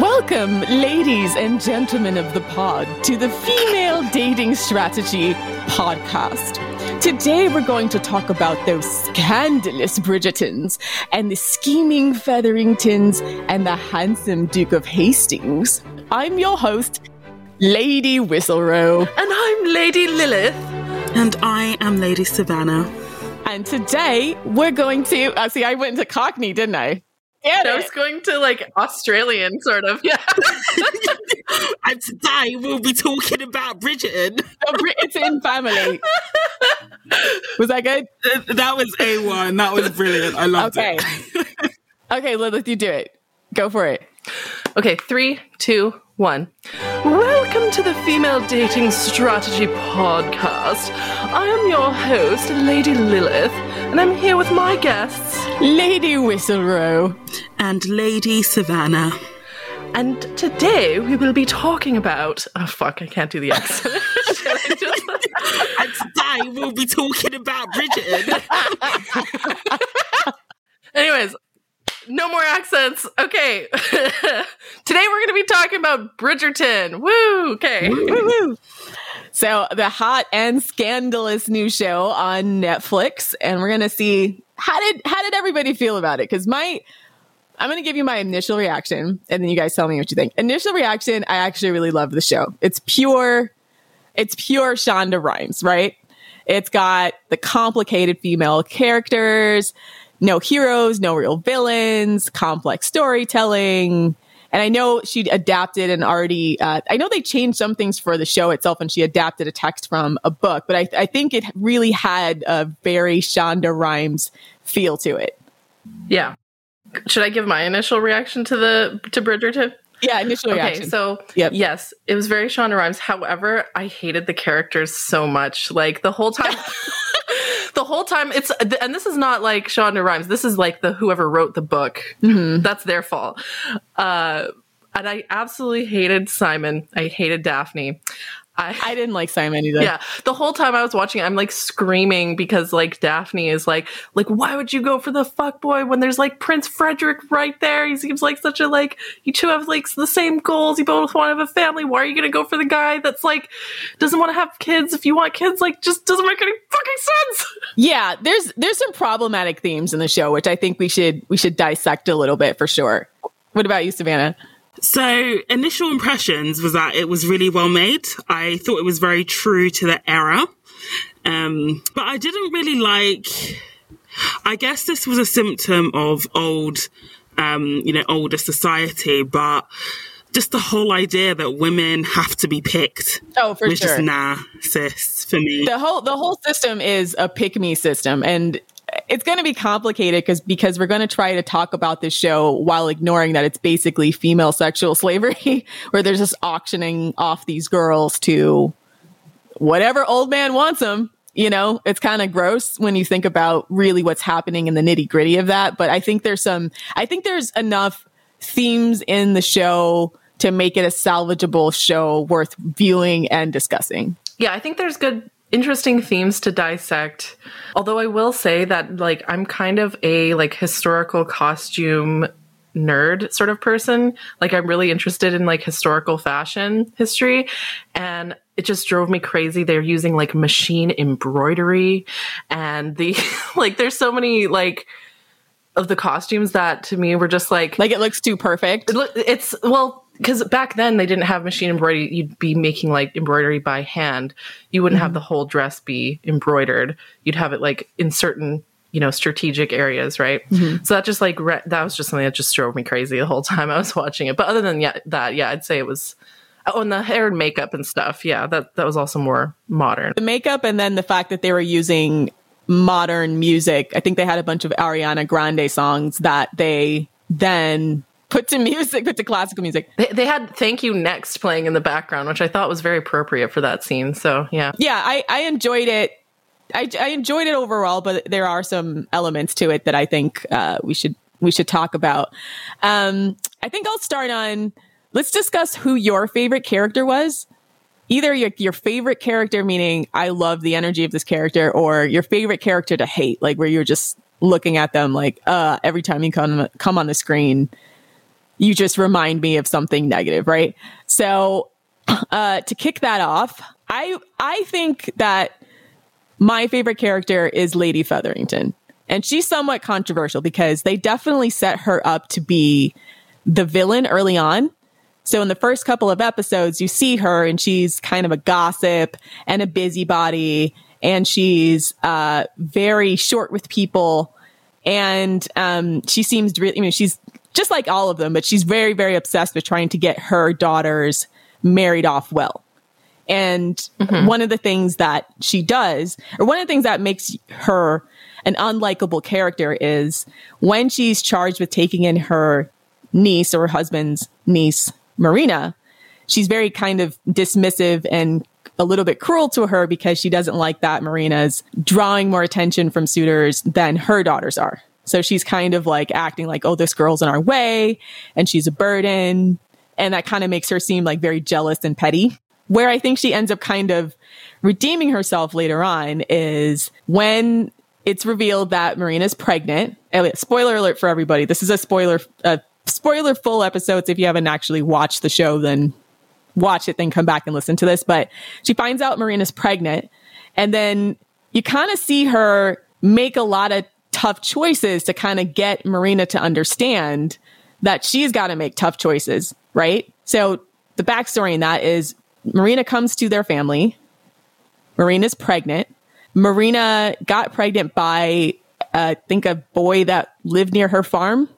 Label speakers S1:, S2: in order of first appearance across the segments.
S1: Welcome, ladies and gentlemen of the pod, to the Female Dating Strategy Podcast. Today, we're going to talk about those scandalous Bridgertons and the scheming Featheringtons and the handsome Duke of Hastings. I'm your host, Lady Whistledown.
S2: And I'm Lady Lilith.
S3: And I am Lady Savannah.
S1: And today, we're going to. Uh, see, I went into Cockney, didn't I?
S2: Get I was going to like Australian sort of. Yeah.
S3: and today we'll be talking about Bridgerton.
S1: it's in family. Was that good?
S3: That was A1. That was brilliant. I loved it.
S1: okay.
S3: it.
S1: okay, Lilith, you do it. Go for it.
S2: Okay, three, two, one. Welcome to the Female Dating Strategy Podcast. I am your host, Lady Lilith, and I'm here with my guests,
S1: Lady Whistledown
S3: and Lady Savannah.
S2: And today we will be talking about. Oh, fuck, I can't do the accent.
S3: and today we'll be talking about Bridgerton.
S2: Anyways, no more accents. Okay. Today we're going to be talking about Bridgerton. Woo. Okay. Woo, woo.
S1: So, the hot and scandalous new show on Netflix and we're going to see how did how did everybody feel about it? Cuz my I'm going to give you my initial reaction and then you guys tell me what you think. Initial reaction, I actually really love the show. It's pure it's pure Shonda Rhimes, right? It's got the complicated female characters no heroes, no real villains, complex storytelling. And I know she adapted and already, uh, I know they changed some things for the show itself and she adapted a text from a book, but I, I think it really had a very Shonda Rhimes feel to it.
S2: Yeah. Should I give my initial reaction to the, to Bridgerton?
S1: Yeah, initial reaction.
S2: Okay, so yep. yes, it was very Shonda Rhimes. However, I hated the characters so much. Like the whole time the whole time it's and this is not like Shonda Rhimes. This is like the whoever wrote the book. Mm-hmm. That's their fault. Uh, and I absolutely hated Simon. I hated Daphne.
S1: I, I didn't like Simon either.
S2: Yeah. The whole time I was watching, I'm like screaming because like Daphne is like, like, why would you go for the fuck boy when there's like Prince Frederick right there? He seems like such a like, you two have like the same goals. You both want to have a family. Why are you going to go for the guy that's like, doesn't want to have kids? If you want kids, like, just doesn't make any fucking sense.
S1: Yeah. There's, there's some problematic themes in the show, which I think we should, we should dissect a little bit for sure. What about you, Savannah?
S3: So, initial impressions was that it was really well made. I thought it was very true to the era. Um, but I didn't really like, I guess this was a symptom of old, um, you know, older society, but just the whole idea that women have to be picked.
S1: Oh, for sure.
S3: Just nah, sis, for me.
S1: The whole the whole system is a pick me system, and it's going to be complicated because because we're going to try to talk about this show while ignoring that it's basically female sexual slavery, where they're just auctioning off these girls to whatever old man wants them. You know, it's kind of gross when you think about really what's happening in the nitty gritty of that. But I think there's some, I think there's enough themes in the show to make it a salvageable show worth viewing and discussing.
S2: Yeah, I think there's good interesting themes to dissect. Although I will say that like I'm kind of a like historical costume nerd sort of person. Like I'm really interested in like historical fashion history and it just drove me crazy. They're using like machine embroidery and the like there's so many like of the costumes that to me were just like
S1: like it looks too perfect.
S2: It, it's well because back then they didn't have machine embroidery. You'd be making like embroidery by hand. You wouldn't mm-hmm. have the whole dress be embroidered. You'd have it like in certain you know strategic areas, right? Mm-hmm. So that just like re- that was just something that just drove me crazy the whole time I was watching it. But other than yeah, that, yeah, I'd say it was. Oh, and the hair and makeup and stuff. Yeah, that that was also more modern.
S1: The makeup and then the fact that they were using modern music. I think they had a bunch of Ariana Grande songs that they then put to music, put to classical music.
S2: They, they, had "Thank You Next" playing in the background, which I thought was very appropriate for that scene. So yeah,
S1: yeah, I, I enjoyed it. I, I enjoyed it overall, but there are some elements to it that I think uh, we should we should talk about. Um, I think I'll start on. Let's discuss who your favorite character was. Either your your favorite character, meaning I love the energy of this character, or your favorite character to hate, like where you're just looking at them like, uh, every time you come come on the screen, you just remind me of something negative, right? So uh, to kick that off, I I think that my favorite character is Lady Featherington. And she's somewhat controversial because they definitely set her up to be the villain early on. So in the first couple of episodes, you see her and she's kind of a gossip and a busybody and she's uh, very short with people. And um, she seems really, I mean, she's just like all of them, but she's very, very obsessed with trying to get her daughters married off well. And mm-hmm. one of the things that she does, or one of the things that makes her an unlikable character is when she's charged with taking in her niece or her husband's niece, Marina, she's very kind of dismissive and a little bit cruel to her because she doesn't like that Marina's drawing more attention from suitors than her daughters are. So she's kind of like acting like, oh, this girl's in our way and she's a burden. And that kind of makes her seem like very jealous and petty. Where I think she ends up kind of redeeming herself later on is when it's revealed that Marina's pregnant. Spoiler alert for everybody. This is a spoiler, a spoiler full episode. So if you haven't actually watched the show, then watch it, then come back and listen to this. But she finds out Marina's pregnant. And then you kind of see her make a lot of tough choices to kind of get Marina to understand that she's got to make tough choices, right? So the backstory in that is Marina comes to their family. Marina's pregnant. Marina got pregnant by, uh, I think, a boy that lived near her farm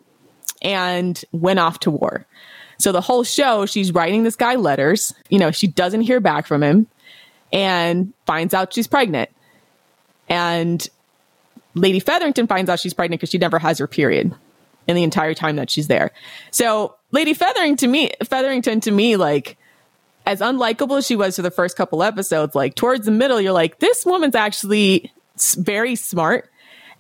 S1: and went off to war. So the whole show, she's writing this guy letters. You know, she doesn't hear back from him and finds out she's pregnant. And Lady Featherington finds out she's pregnant because she never has her period in the entire time that she's there. So Lady Feathering to me, Featherington to me, like as unlikable as she was for the first couple episodes, like towards the middle, you're like, this woman's actually very smart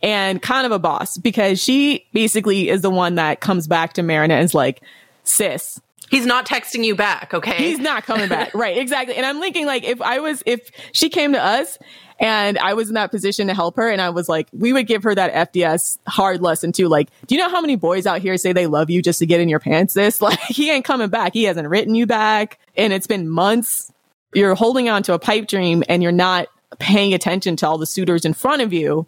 S1: and kind of a boss because she basically is the one that comes back to Marina and is like, sis.
S2: He's not texting you back, okay?
S1: He's not coming back. right, exactly. And I'm thinking like if I was if she came to us and I was in that position to help her and I was like, we would give her that FDS hard lesson too. Like, do you know how many boys out here say they love you just to get in your pants this? Like he ain't coming back. He hasn't written you back and it's been months. You're holding on to a pipe dream and you're not paying attention to all the suitors in front of you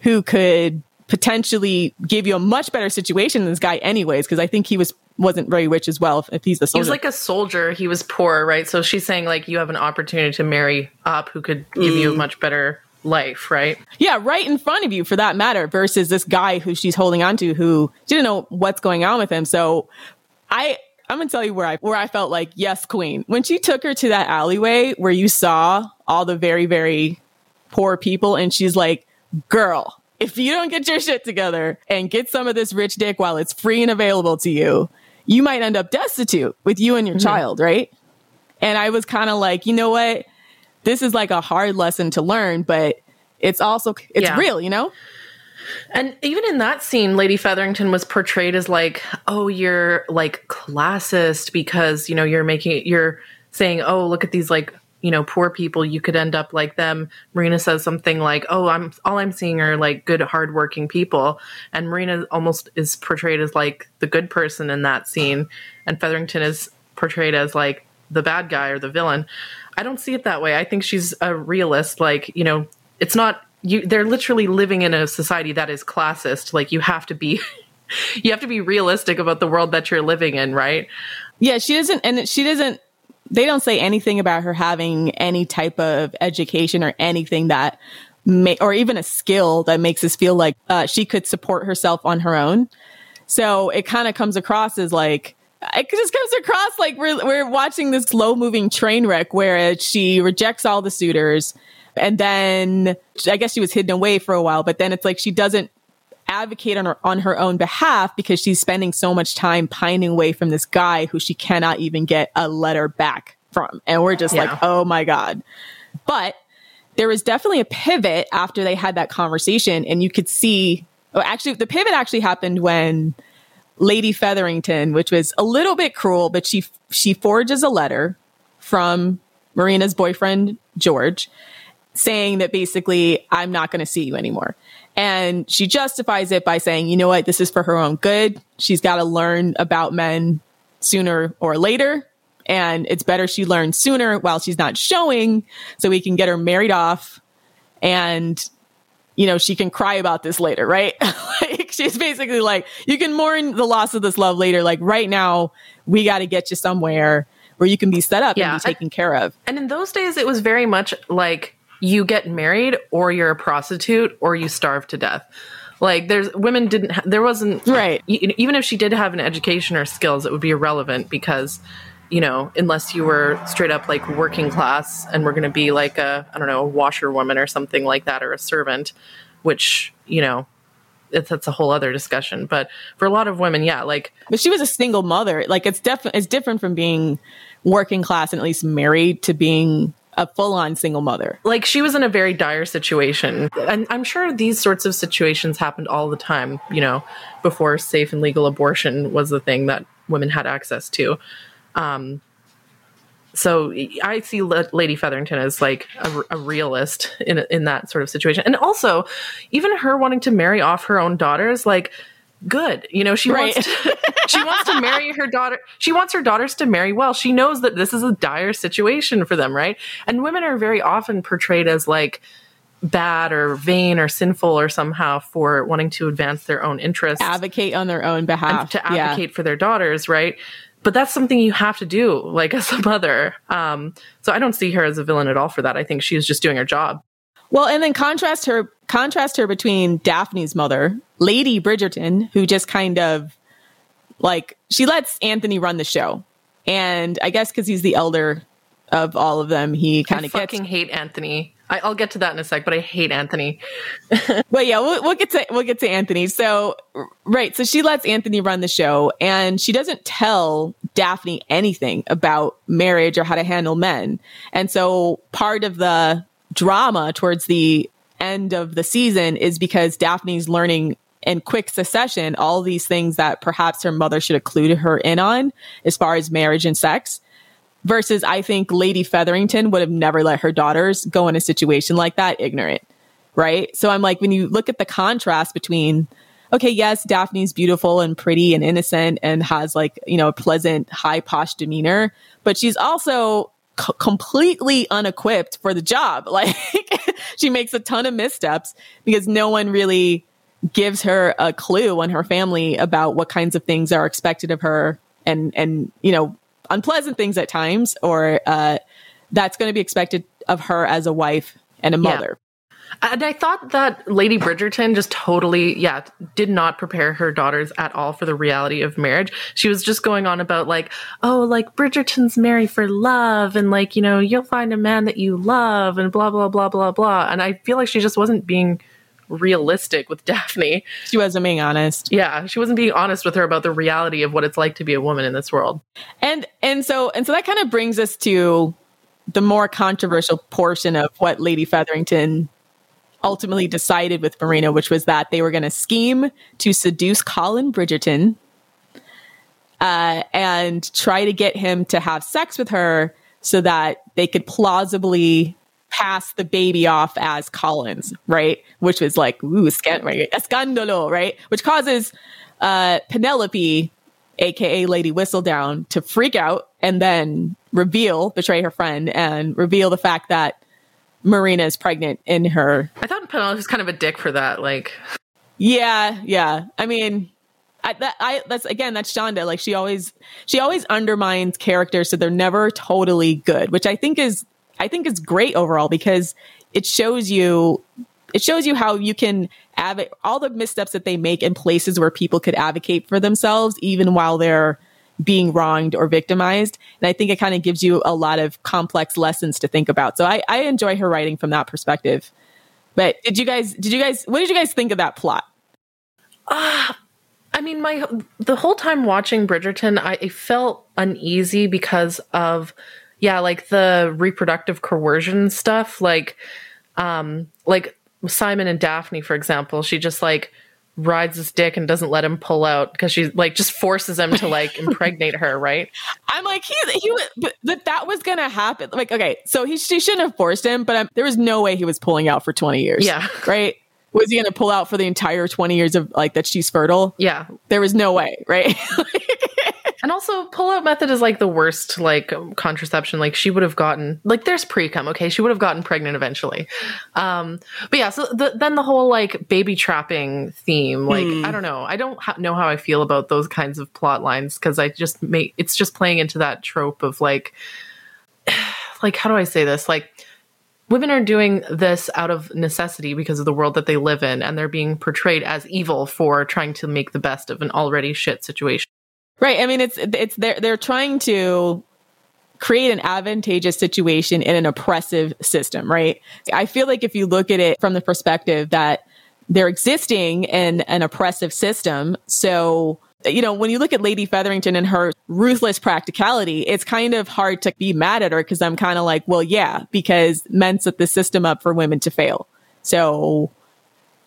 S1: who could potentially give you a much better situation than this guy anyways because i think he was wasn't very rich as well if, if he's the soldier.
S2: he was like a soldier. He was poor right? So she's saying like you have an opportunity to marry up who could give mm. you a much better life right?
S1: Yeah right in front of you for that matter versus this guy who she's holding on to who didn't know what's going on with him. So i i'm gonna tell you where i where i felt like yes queen. When she took her to that alleyway where you saw all the very very poor people and she's like girl if you don't get your shit together and get some of this rich dick while it's free and available to you, you might end up destitute with you and your mm-hmm. child, right? And I was kind of like, you know what? This is like a hard lesson to learn, but it's also it's yeah. real, you know?
S2: And even in that scene, Lady Featherington was portrayed as like, oh, you're like classist because, you know, you're making, you're saying, oh, look at these like you know poor people you could end up like them. Marina says something like oh i'm all i'm seeing are like good hardworking people. And marina almost is portrayed as like the good person in that scene. And featherington is portrayed as like the bad guy or the villain. I don't see it that way. I think she's a realist. Like you know it's not you they're literally living in a society that is classist. Like you have to be you have to be realistic about the world that you're living in right?
S1: Yeah she doesn't and she doesn't they don't say anything about her having any type of education or anything that may, or even a skill that makes us feel like uh, she could support herself on her own. So it kind of comes across as like, it just comes across like we're, we're watching this slow moving train wreck where she rejects all the suitors. And then I guess she was hidden away for a while, but then it's like she doesn't advocate on her on her own behalf because she's spending so much time pining away from this guy who she cannot even get a letter back from. And we're just yeah. like, oh my God. But there was definitely a pivot after they had that conversation, and you could see oh, actually the pivot actually happened when Lady Featherington, which was a little bit cruel, but she she forges a letter from Marina's boyfriend George saying that basically I'm not going to see you anymore. And she justifies it by saying, you know what, this is for her own good. She's got to learn about men sooner or later. And it's better she learns sooner while she's not showing so we can get her married off and you know, she can cry about this later, right? like she's basically like, you can mourn the loss of this love later. Like right now, we got to get you somewhere where you can be set up yeah, and be taken care of.
S2: And in those days, it was very much like you get married or you're a prostitute or you starve to death. Like there's women didn't ha- there wasn't
S1: right.
S2: even if she did have an education or skills it would be irrelevant because you know unless you were straight up like working class and we're going to be like a I don't know a washerwoman or something like that or a servant which you know it's, that's a whole other discussion. But for a lot of women yeah like
S1: but she was a single mother. Like it's definitely it's different from being working class and at least married to being a full on single mother.
S2: Like she was in a very dire situation. And I'm sure these sorts of situations happened all the time, you know, before safe and legal abortion was the thing that women had access to. Um, so I see Lady Featherington as like a, a realist in in that sort of situation, and also even her wanting to marry off her own daughters, like good. You know, she right. wants to, she wants to marry her daughter. She wants her daughters to marry well. She knows that this is a dire situation for them, right? And women are very often portrayed as like bad or vain or sinful or somehow for wanting to advance their own interests,
S1: advocate on their own behalf,
S2: to advocate yeah. for their daughters, right? But that's something you have to do, like as a mother. Um, so I don't see her as a villain at all for that. I think she's just doing her job.
S1: Well, and then contrast her contrast her between Daphne's mother, Lady Bridgerton, who just kind of like she lets Anthony run the show. And I guess because he's the elder of all of them, he kind of
S2: fucking
S1: gets-
S2: hate Anthony. I, will get to that in a sec, but I hate Anthony.
S1: but yeah, we'll, we'll, get to we'll get to Anthony. So right, so she lets Anthony run the show, and she doesn't tell Daphne anything about marriage or how to handle men. And so part of the drama towards the end of the season is because Daphne's learning in quick succession all these things that perhaps her mother should have clued her in on as far as marriage and sex. Versus, I think Lady Featherington would have never let her daughters go in a situation like that ignorant. Right. So I'm like, when you look at the contrast between, okay, yes, Daphne's beautiful and pretty and innocent and has like, you know, a pleasant, high posh demeanor, but she's also c- completely unequipped for the job. Like she makes a ton of missteps because no one really gives her a clue on her family about what kinds of things are expected of her and and you know unpleasant things at times or uh, that's going to be expected of her as a wife and a mother.
S2: And I thought that Lady Bridgerton just totally, yeah, did not prepare her daughters at all for the reality of marriage. She was just going on about like, oh, like Bridgerton's marry for love and like, you know, you'll find a man that you love and blah, blah, blah, blah, blah. And I feel like she just wasn't being realistic with Daphne.
S1: She wasn't being honest.
S2: Yeah, she wasn't being honest with her about the reality of what it's like to be a woman in this world.
S1: And and so and so that kind of brings us to the more controversial portion of what Lady Featherington ultimately decided with Marina, which was that they were going to scheme to seduce Colin Bridgerton uh, and try to get him to have sex with her so that they could plausibly pass the baby off as Colin's, right? Which was like, ooh, scan- right? escandalo, right? Which causes uh, Penelope, aka Lady Whistledown, to freak out and then reveal, betray her friend, and reveal the fact that Marina is pregnant in her.
S2: I thought Penelope was kind of a dick for that. Like,
S1: yeah, yeah. I mean, I, that, I that's again that's Shonda. Like she always she always undermines characters so they're never totally good, which I think is I think is great overall because it shows you it shows you how you can advocate all the missteps that they make in places where people could advocate for themselves even while they're being wronged or victimized. And I think it kind of gives you a lot of complex lessons to think about. So I, I enjoy her writing from that perspective. But did you guys did you guys what did you guys think of that plot?
S2: Uh, I mean, my the whole time watching Bridgerton, I felt uneasy because of yeah, like the reproductive coercion stuff, like um like Simon and Daphne, for example, she just like rides his dick and doesn't let him pull out because she like just forces him to like impregnate her, right?
S1: I'm like he he but that that was gonna happen. Like okay, so he she shouldn't have forced him, but I'm, there was no way he was pulling out for 20 years.
S2: Yeah,
S1: right. Was he to pull out for the entire 20 years of like that she's fertile?
S2: Yeah.
S1: There was no way, right?
S2: And also, pull-out method is like the worst like contraception. Like she would have gotten like there's pre-cum. Okay, she would have gotten pregnant eventually. Um, but yeah, so the, then the whole like baby trapping theme. Like I don't know. I don't ha- know how I feel about those kinds of plot lines because I just make it's just playing into that trope of like, like how do I say this? Like women are doing this out of necessity because of the world that they live in, and they're being portrayed as evil for trying to make the best of an already shit situation.
S1: Right. I mean, it's it's they're they're trying to create an advantageous situation in an oppressive system, right? I feel like if you look at it from the perspective that they're existing in an oppressive system, so you know, when you look at Lady Featherington and her ruthless practicality, it's kind of hard to be mad at her because I'm kind of like, well, yeah, because men set the system up for women to fail. So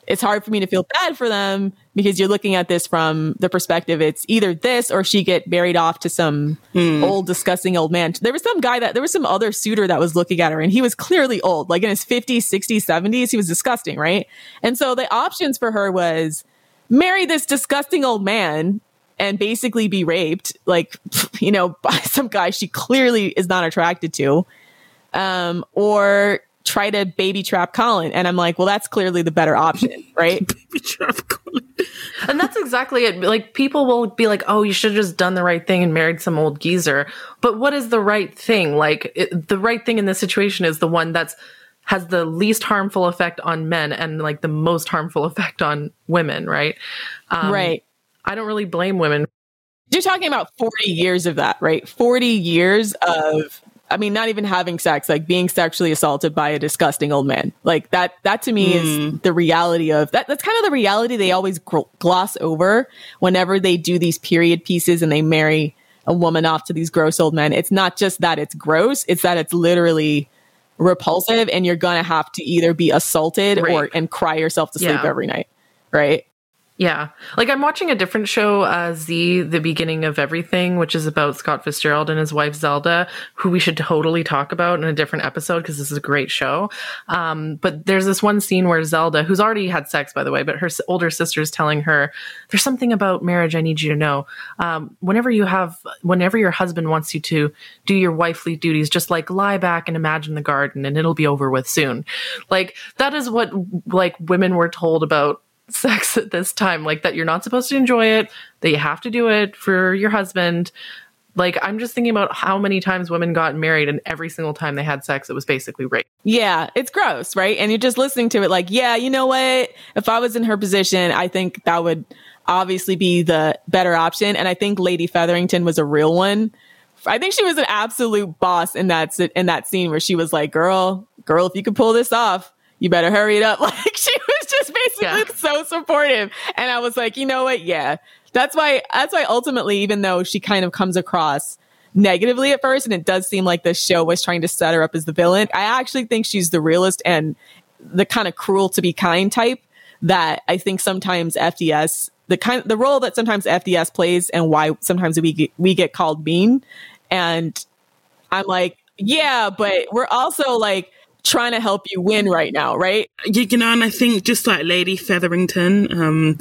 S1: it's hard for me to feel bad for them because you're looking at this from the perspective it's either this or she get married off to some old disgusting old man. There was some guy that there was some other suitor that was looking at her and he was clearly old. Like in his 50s 60s 70s he was disgusting right? And so the options for her was marry this disgusting old man and basically be raped. Like you know by some guy she clearly is not attracted to. Um or try to baby trap Colin. And I'm like, well, that's clearly the better option, right?
S3: Baby trap Colin.
S2: And that's exactly it. Like people will be like, "Oh, you should have just done the right thing and married some old geezer." But what is the right thing? Like it, the right thing in this situation is the one that's has the least harmful effect on men and like the most harmful effect on women, right? Um,
S1: right.
S2: I don't really blame women.
S1: You're talking about 40 years of that, right? 40 years of I mean, not even having sex, like being sexually assaulted by a disgusting old man. Like that, that to me is hmm. the reality of that. That's kind of the reality they always gl- gloss over whenever they do these period pieces and they marry a woman off to these gross old men. It's not just that it's gross, it's that it's literally repulsive and you're going to have to either be assaulted or and cry yourself to sleep
S2: Yeah.
S1: every night. Right.
S2: Yeah. Like I'm watching a different show, uh, Z, The Beginning of Everything, which is about Scott Fitzgerald and his wife Zelda, who we should totally talk about in a different episode because this is a great show. Um, but there's this one scene where Zelda, who's already had sex, by the way, but her older sister is telling her, there's something about marriage I need you to know. Um, whenever you have, whenever your husband wants you to do your wifely duties, just like lie back and imagine the garden and it'll be over with soon. Like that is what like women were told about sex at this time like that you're not supposed to enjoy it that you have to do it for your husband like i'm just thinking about how many times women got married and every single time they had sex it was basically rape
S1: Yeah, it's gross, right? And you're just listening to it like, yeah, you know what? If I was in her position, I think that would obviously be the better option. And I think Lady Featherington was a real one. I think she was an absolute boss in that in that scene where she was like, "Girl, girl, if you could pull this off, you better hurry it up." Like she was just basically
S2: Yeah.
S1: so supportive. And I was like, "You know what? Yeah." That's why that's why ultimately even though she kind of comes across negatively at first and it does seem like the show was trying to set her up as the villain, I actually think she's the realist and the kind of cruel to be kind type that I think sometimes FDS the kind the role that sometimes FDS plays and why sometimes we get, we get called mean and I'm like, yeah, but we're also like trying to help you win right now, right?
S3: you, know, and I think just like Lady Featherington, um,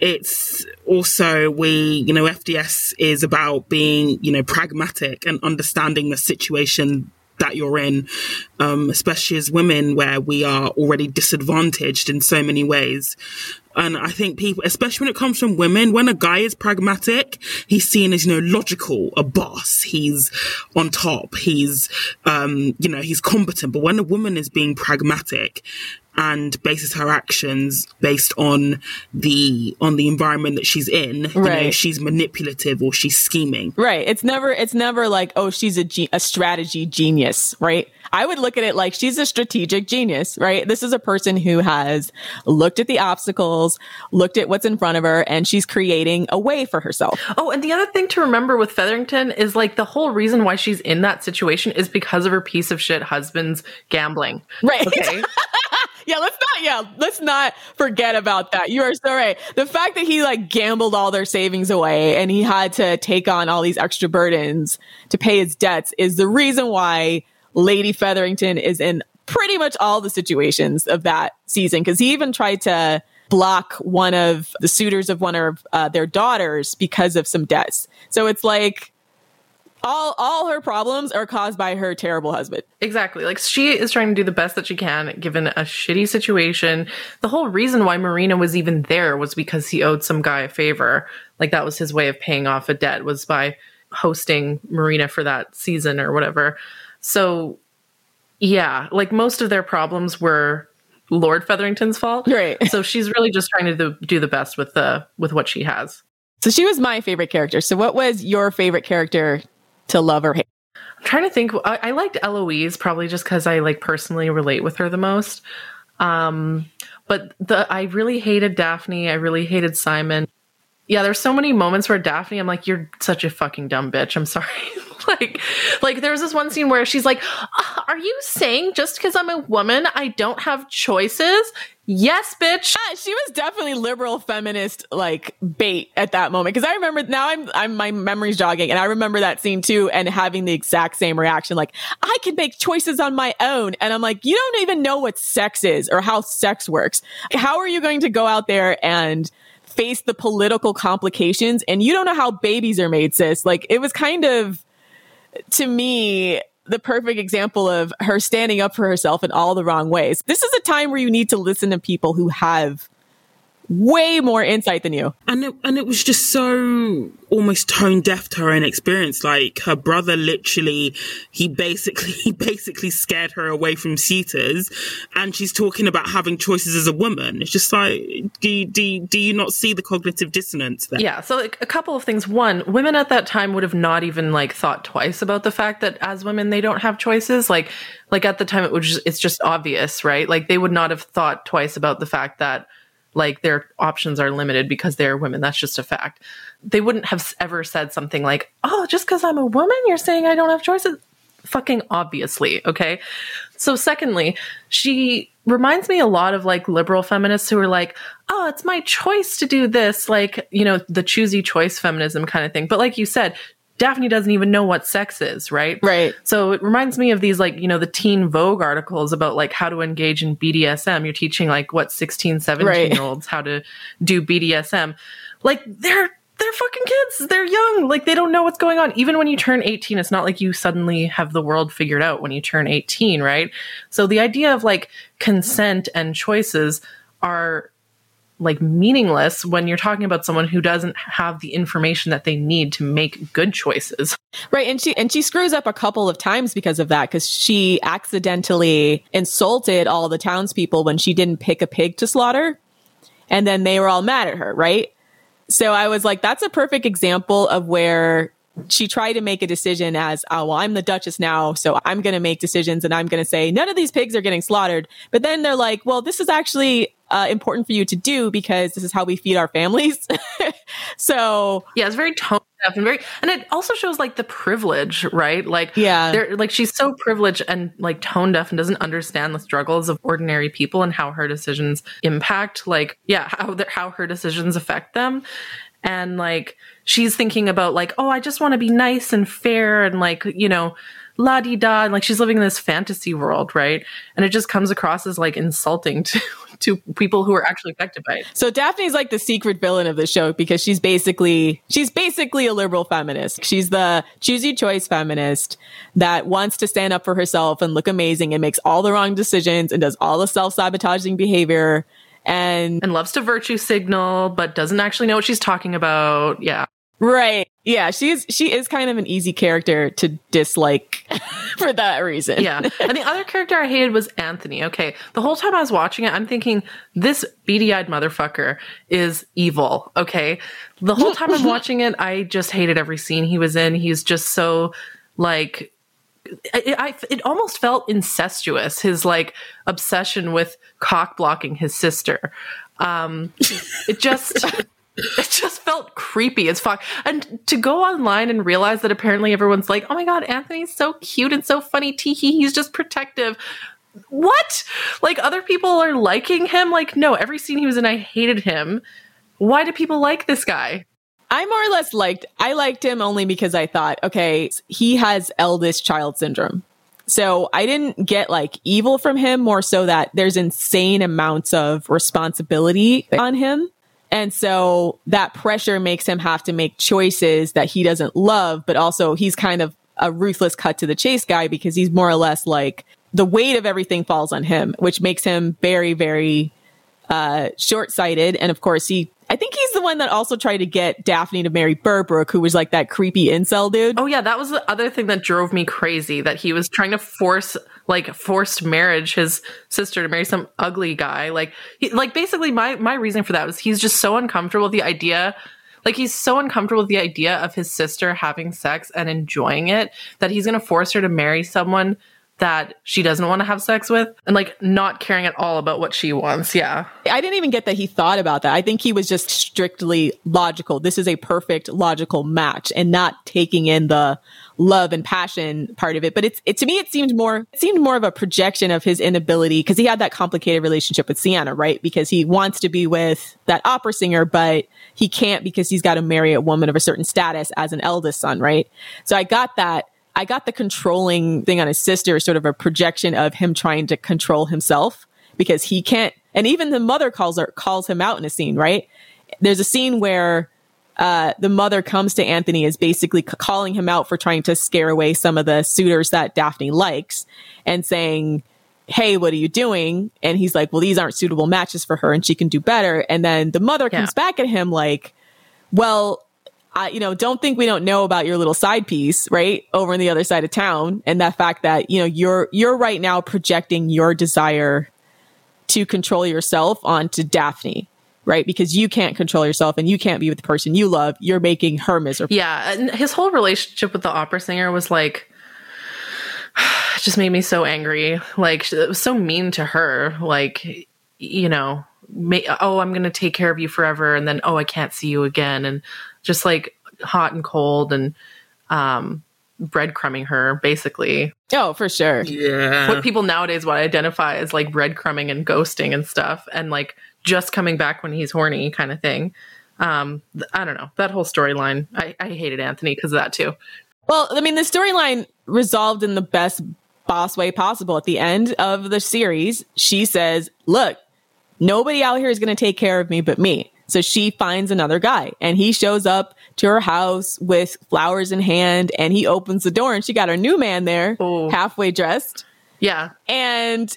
S3: it's also we, you know, FDS is about being, you know, pragmatic and understanding the situation that you're in, um, especially as women, where we are already disadvantaged in so many ways. And I think people, especially when it comes from women, when a guy is pragmatic, he's seen as, you know, logical, a boss. He's on top. He's, um, you know, he's competent. But when a woman is being pragmatic and bases her actions based on the, on the environment that she's in, you know,
S1: Right.
S3: she's manipulative or she's scheming.
S1: Right. It's never it's never like, oh, she's a ge- a strategy genius, right? I would look at it like she's a strategic genius, right? This is a person who has looked at the obstacles, looked at what's in front of her, and she's creating a way for herself.
S2: oh and the other thing to remember with featherington is like the whole reason why she's in that situation is because of her piece of shit husband's gambling
S1: Right.
S2: okay
S1: Yeah, let's not yeah, let's not forget about that. You are so right. The fact that he like gambled all their savings away and he had to take on all these extra burdens to pay his debts is the reason why Lady Featherington is in pretty much all the situations of that season because he even tried to block one of the suitors of one of uh, their daughters because of some debts. So it's like all all her problems are caused by her terrible husband.
S2: Exactly. Like she is trying to do the best that she can given a shitty situation. The whole reason why Marina was even there was because he owed some guy a favor. Like that was his way of paying off a debt was by hosting Marina for that season or whatever. So yeah, like most of their problems were Lord Featherington's fault.
S1: Right.
S2: So she's really just trying to do, the best with the with what she has.
S1: So she was my favorite character. So what was your favorite character to love or hate?
S2: I'm trying to think. I, I liked Eloise probably just because I like personally relate with her the most. Um, but the I really hated Daphne. I really hated Simon. Yeah, there's so many moments where Daphne, I'm like, you're such a fucking dumb bitch. I'm sorry. like, like there was this one scene where she's like, "Uh, "Are you saying just because I'm a woman, I don't have choices?" Yes, bitch.
S1: Yeah, she was definitely liberal feminist like bait at that moment because I remember now I'm I'm my memory's jogging and I remember that scene too and having the exact same reaction like I can make choices on my own and I'm like you don't even know what sex is or how sex works. How are you going to go out there and face the political complications and you don't know how babies are made sis. Like it was kind of to me the perfect example of her standing up for herself in all the wrong ways. This is a time where you need to listen to people who have way more insight than you.
S3: and it, and it was just so almost tone deaf to her own experience. Like her brother, literally, he basically he basically scared her away from suitors, and she's talking about having choices as a woman. It's just like, do you, do you, do you not see the cognitive dissonance there?
S2: Yeah, so like, a couple of things. One, women at that time would have not even like thought twice about the fact that as women they don't have choices. Like like at the time it was just, it's just obvious, right? Like they would not have thought twice about the fact that like their options are limited because they're women. That's just a fact. They wouldn't have ever said something like, "Oh, just because I'm a woman, you're saying I don't have choices." Fucking obviously, okay? So secondly, she reminds me a lot of like liberal feminists who are like, "Oh, it's my choice to do this," like, you know, the choosy choice feminism kind of thing. But like you said, Daphne doesn't even know what sex is, right?
S1: Right.
S2: So it reminds me of these like, you know, the teen Vogue articles about like how to engage in BDSM. You're teaching like what 16, 17
S1: Right.
S2: year olds how to do BDSM. Like they're they're fucking kids. They're young. Like they don't know what's going on. Even when you turn 18, it's not like you suddenly have the world figured out when you turn 18, right? So the idea of like consent and choices are like meaningless when you're talking about someone who doesn't have the information that they need to make good choices.
S1: Right. And she and she screws up a couple of times because of that, because she accidentally insulted all the townspeople when she didn't pick a pig to slaughter. And then they were all mad at her, right? So I was like, that's a perfect example of where she tried to make a decision as, oh, well, I'm the Duchess now, so I'm going to make decisions and I'm going to say none of these pigs are getting slaughtered. But then they're like, well, this is actually uh, important for you to do because this is how we feed our families. so
S2: Yeah, it's very tone deaf and very, and it also shows like the privilege, right? Like,
S1: Yeah.
S2: they're like she's so privileged and like tone deaf and doesn't understand the struggles of ordinary people and how her decisions impact, like, yeah, how the, how her decisions affect them. And like she's thinking about like, oh, I just want to be nice and fair and like, you know, la di da, like she's living in this fantasy world, right? And it just comes across as like insulting to to people who are actually affected by it.
S1: So Daphne's like the secret villain of the show because she's basically she's basically a liberal feminist. She's the choosy choice feminist that wants to stand up for herself and look amazing and makes all the wrong decisions and does all the self-sabotaging behavior and
S2: and loves to virtue signal, but doesn't actually know what she's talking about. Yeah.
S1: right. Yeah, she's she is kind of an easy character to dislike for that reason.
S2: Yeah. and the other character I hated was Anthony. Okay. The whole time I was watching it, I'm thinking, this beady eyed motherfucker is evil. Okay. The whole time I'm watching it, I just hated every scene he was in. He's just so like, it, I, it almost felt incestuous, his like obsession with cock blocking his sister. Um, it just. It just felt creepy as fuck. And to go online and realize that apparently everyone's like, oh my god, Anthony's so cute and so funny. Tee hee, he's just protective. What? Like other people are liking him? Like, no, every scene he was in, I hated him. Why do people like this guy?
S1: I more or less liked I liked him only because I thought, okay, he has eldest child syndrome. So I didn't get like evil from him, more so that there's insane amounts of responsibility on him. And so that pressure makes him have to make choices that he doesn't love, but also he's kind of a ruthless cut to the chase guy because he's more or less like the weight of everything falls on him, which makes him very, very uh, short sighted. And of course, he I think he's the one that also tried to get Daphne to marry Berbrooke, who was like that creepy incel dude.
S2: Oh yeah, that was the other thing that drove me crazy. That he was trying to force, like, forced marriage his sister to marry some ugly guy. Like, he, like basically, my my reason for that was he's just so uncomfortable with the idea. Like he's so uncomfortable with the idea of his sister having sex and enjoying it that he's going to force her to marry someone that she doesn't want to have sex with and like not caring at all about what she wants. Yeah.
S1: I didn't even get that he thought about that. I think he was just strictly logical. This is a perfect logical match and not taking in the love and passion part of it. But it's it to me it seemed more it seemed more of a projection of his inability because he had that complicated relationship with Siena, right? Because he wants to be with that opera singer, but he can't because he's got to marry a woman of a certain status as an eldest son, right? So I got that I got the controlling thing on his sister, sort of a projection of him trying to control himself because he can't. And even the mother calls her calls him out in a scene, right? There's a scene where uh, the mother comes to Anthony is basically c- calling him out for trying to scare away some of the suitors that Daphne likes and saying, Hey, what are you doing? And he's like, Well, these aren't suitable matches for her and she can do better. And then the mother
S2: Yeah.
S1: comes back at him like, Well, I, you know, don't think we don't know about your little side piece, right? Over on the other side of town. And that fact that, you know, you're, you're right now projecting your desire to control yourself onto Daphne, right? Because you can't control yourself and you can't be with the person you love. You're making her miserable.
S2: Yeah. And his whole relationship with the opera singer was like, just made me so angry. Like, it was so mean to her. Like, you know, ma- oh, I'm going to take care of you forever. And then, oh, I can't see you again. And just like hot and cold and, um, breadcrumbing her basically
S1: Oh, for sure.
S3: Yeah.
S2: what people nowadays would identify as like breadcrumbing and ghosting and stuff and like just coming back when he's horny kind of thing um th- i don't know that whole storyline i i hated anthony because of that too
S1: Well, I mean, the storyline resolved in the best boss way possible. At the end of the series, she says, Look, nobody out here is going to take care of me but me. So she finds another guy and he shows up to her house with flowers in hand and he opens the door and she got her new man there,
S2: Oh.
S1: halfway dressed.
S2: yeah
S1: And,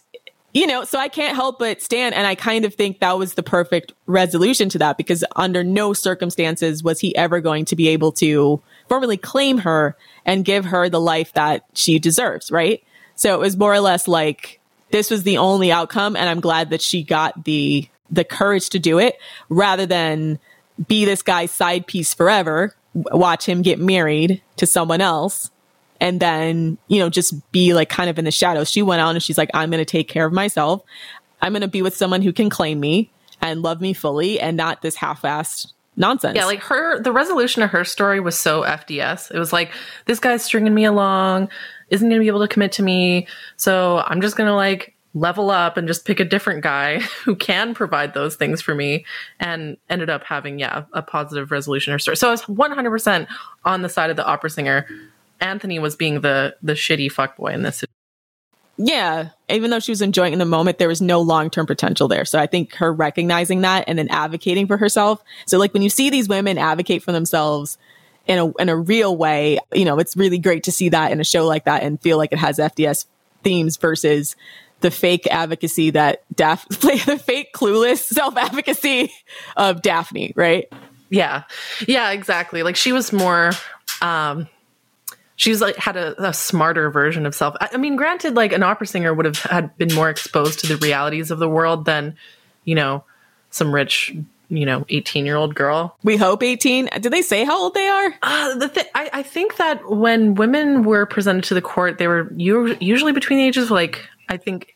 S1: you know, so I can't help but stand. And I kind of think that was the perfect resolution to that because under no circumstances was he ever going to be able to formally claim her and give her the life that she deserves, right? So it was more or less like this was the only outcome. And I'm glad that she got the, the courage to do it rather than be this guy's side piece forever, watch him get married to someone else and then you know just be like kind of in the shadows. She went on and she's like i'm going to take care of myself. I'm going to be with someone who can claim me and love me fully and not this half-assed nonsense.
S2: Yeah like her the resolution of her story was so fds it was like this guy's stringing me along isn't gonna be able to commit to me so i'm just gonna like level up and just pick a different guy who can provide those things for me and ended up having yeah a positive resolution or story. So i was 100% on the side of the opera singer. Anthony was being the the shitty fuck boy in this
S1: yeah even though she was enjoying in the moment there was no long-term potential there. So i think her recognizing that and then advocating for herself. So like when you see these women advocate for themselves in a in a real way you know it's really great to see that in a show like that and feel like it has fds themes versus the fake advocacy that Daph the fake clueless self advocacy of Daphne, right?
S2: Yeah. Yeah, exactly. Like she was more um she was like had a, a smarter version of self. I, I mean, granted, like an opera singer would have had been more exposed to the realities of the world than, you know, some rich, you know, 18 year old girl.
S1: We hope 18. Did they say how old they are?
S2: Uh, the th- I, I think that when women were presented to the court, they were u- usually between the ages of like, I think,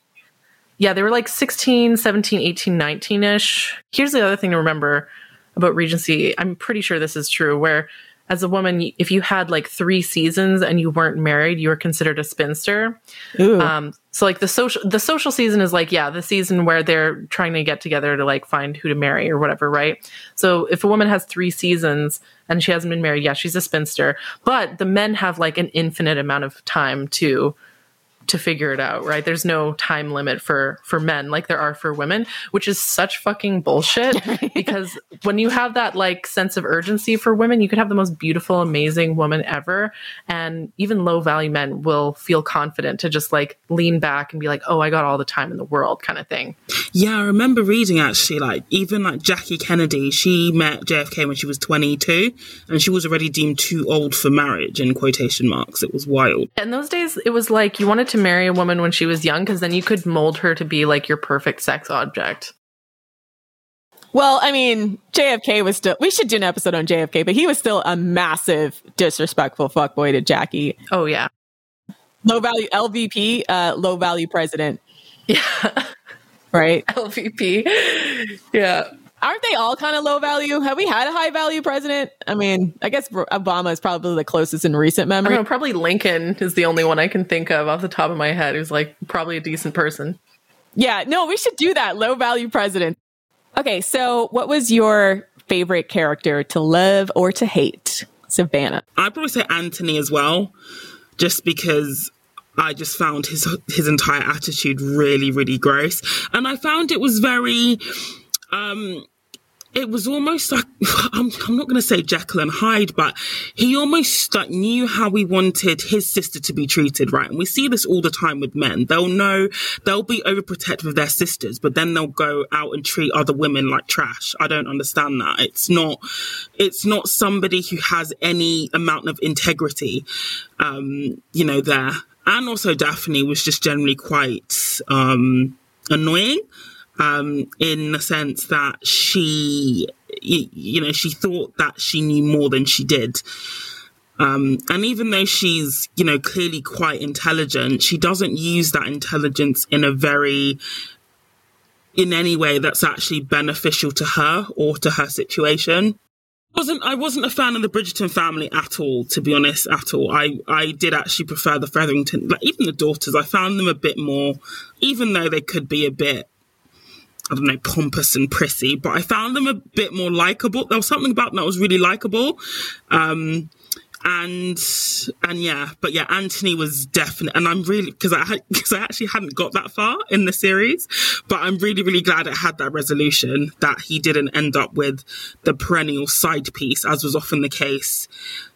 S2: yeah, they were like 16, 17, 18, 19 ish. Here's the other thing to remember about Regency. I'm pretty sure this is true, where as a woman, if you had like three seasons and you weren't married, you were considered a spinster. Um, so like the social the social season is like yeah the season where they're trying to get together to like find who to marry or whatever right so if a woman has three seasons and she hasn't been married yeah she's a spinster but the men have like an infinite amount of time to to figure it out, right? There's no time limit for for men like there are for women, which is such fucking bullshit because when you have that like sense of urgency for women, you could have the most beautiful, amazing woman ever and even low value men will feel confident to just like lean back and be like, "Oh, I got all the time in the world," kind of thing.
S3: Yeah, I remember reading actually like even like Jackie Kennedy, she met JFK when she was 22 and she was already deemed too old for marriage in quotation marks. It was wild.
S2: In those days, it was like you wanted to marry a woman when she was young because then you could mold her to be like your perfect sex object.
S1: Well, I mean, JFK was still, we should do an episode on JFK, but he was still a massive disrespectful fuckboy to Jackie.
S2: Oh, yeah.
S1: Low value LVP, uh, low value president.
S2: Yeah.
S1: Right?
S2: LVP. Yeah.
S1: Aren't they all kind of low value? Have we had a high value president? I mean, I guess Obama is probably the closest in recent memory.
S2: Know, probably Lincoln is the only one I can think of off the top of my head who's like probably a decent person.
S1: Yeah, no, we should do that. Low value president. Okay, so what was your favorite character to love or to hate? Savannah.
S3: I'd probably say Anthony as well, just because I just found his his entire attitude really, really gross. And I found it was very um it was almost like I'm, I'm not going to say Jekyll and Hyde, but he almost like knew how he wanted his sister to be treated, right? And we see this all the time with men. They'll know they'll be overprotective of their sisters, but then they'll go out and treat other women like trash. I don't understand that. It's not it's not somebody who has any amount of integrity, um, you know, there. And also Daphne was just generally quite um, annoying um, in the sense that she, you know, she thought that she knew more than she did. Um, and even though she's, you know, clearly quite intelligent, she doesn't use that intelligence in a very, in any way that's actually beneficial to her or to her situation. wasn't I wasn't a fan of the Bridgerton family at all, to be honest, at all. I, I did actually prefer the Featherington, like even the daughters. I found them a bit more, even though they could be a bit I don't know, pompous and prissy, but I found them a bit more likable. There was something about them that was really likable. Um, and and yeah, but yeah, Anthony was definite, and I'm really because I because I actually hadn't got that far in the series, but I'm really really glad it had that resolution that he didn't end up with the perennial side piece as was often the case